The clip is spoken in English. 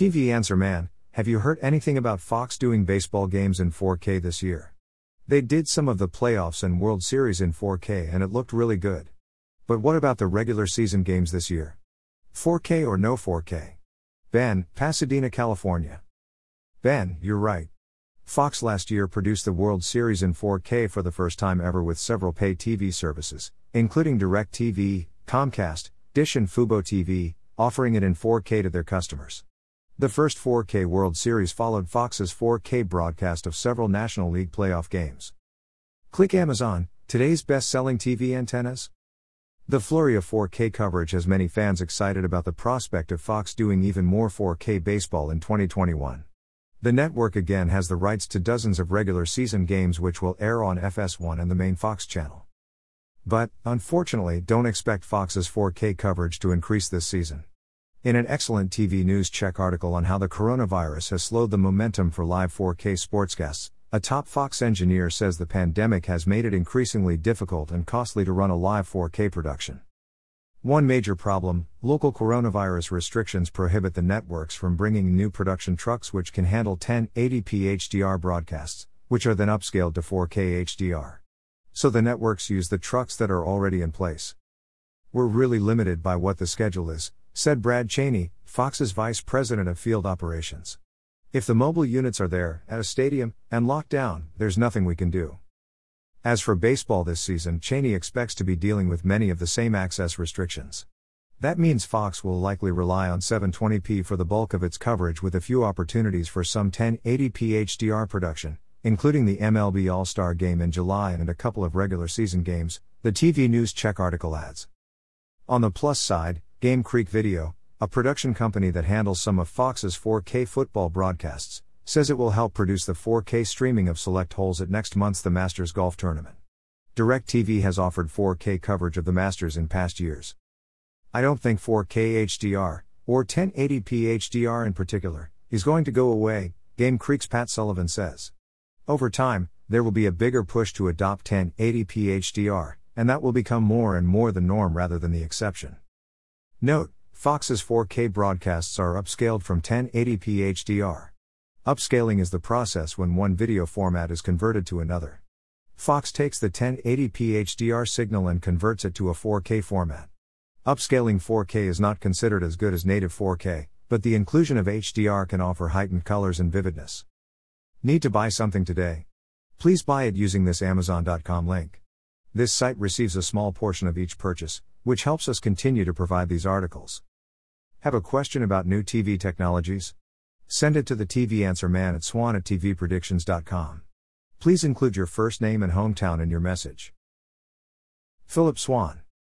TV Answer Man, have you heard anything about Fox doing baseball games in 4K this year? They did some of the playoffs and World Series in 4K and it looked really good. But what about the regular season games this year? 4K or no 4K? Ben, Pasadena, California. Ben, you're right. Fox last year produced the World Series in 4K for the first time ever with several pay TV services, including DirecTV, Comcast, Dish, and Fubo TV, offering it in 4K to their customers. The first 4K World Series followed Fox's 4K broadcast of several National League playoff games. Click Amazon, today's best selling TV antennas. The flurry of 4K coverage has many fans excited about the prospect of Fox doing even more 4K baseball in 2021. The network again has the rights to dozens of regular season games which will air on FS1 and the main Fox channel. But, unfortunately, don't expect Fox's 4K coverage to increase this season. In an excellent TV News Check article on how the coronavirus has slowed the momentum for live 4K sportscasts, a top Fox engineer says the pandemic has made it increasingly difficult and costly to run a live 4K production. One major problem local coronavirus restrictions prohibit the networks from bringing new production trucks which can handle 1080p HDR broadcasts, which are then upscaled to 4K HDR. So the networks use the trucks that are already in place. We're really limited by what the schedule is, said Brad Cheney, Fox's vice president of field operations. If the mobile units are there, at a stadium, and locked down, there's nothing we can do. As for baseball this season, Cheney expects to be dealing with many of the same access restrictions. That means Fox will likely rely on 720p for the bulk of its coverage with a few opportunities for some 1080p HDR production, including the MLB All Star game in July and a couple of regular season games, the TV News Check article adds. On the plus side, Game Creek Video, a production company that handles some of Fox's 4K football broadcasts, says it will help produce the 4K streaming of select holes at next month's The Masters Golf Tournament. DirecTV has offered 4K coverage of the Masters in past years. I don't think 4K HDR, or 1080p HDR in particular, is going to go away, Game Creek's Pat Sullivan says. Over time, there will be a bigger push to adopt 1080p HDR, and that will become more and more the norm rather than the exception. Note, Fox's 4K broadcasts are upscaled from 1080p HDR. Upscaling is the process when one video format is converted to another. Fox takes the 1080p HDR signal and converts it to a 4K format. Upscaling 4K is not considered as good as native 4K, but the inclusion of HDR can offer heightened colors and vividness. Need to buy something today? Please buy it using this Amazon.com link. This site receives a small portion of each purchase, which helps us continue to provide these articles. Have a question about new TV technologies? Send it to the TV Answer Man at swann at tvpredictions.com. Please include your first name and hometown in your message. Phillip Swann.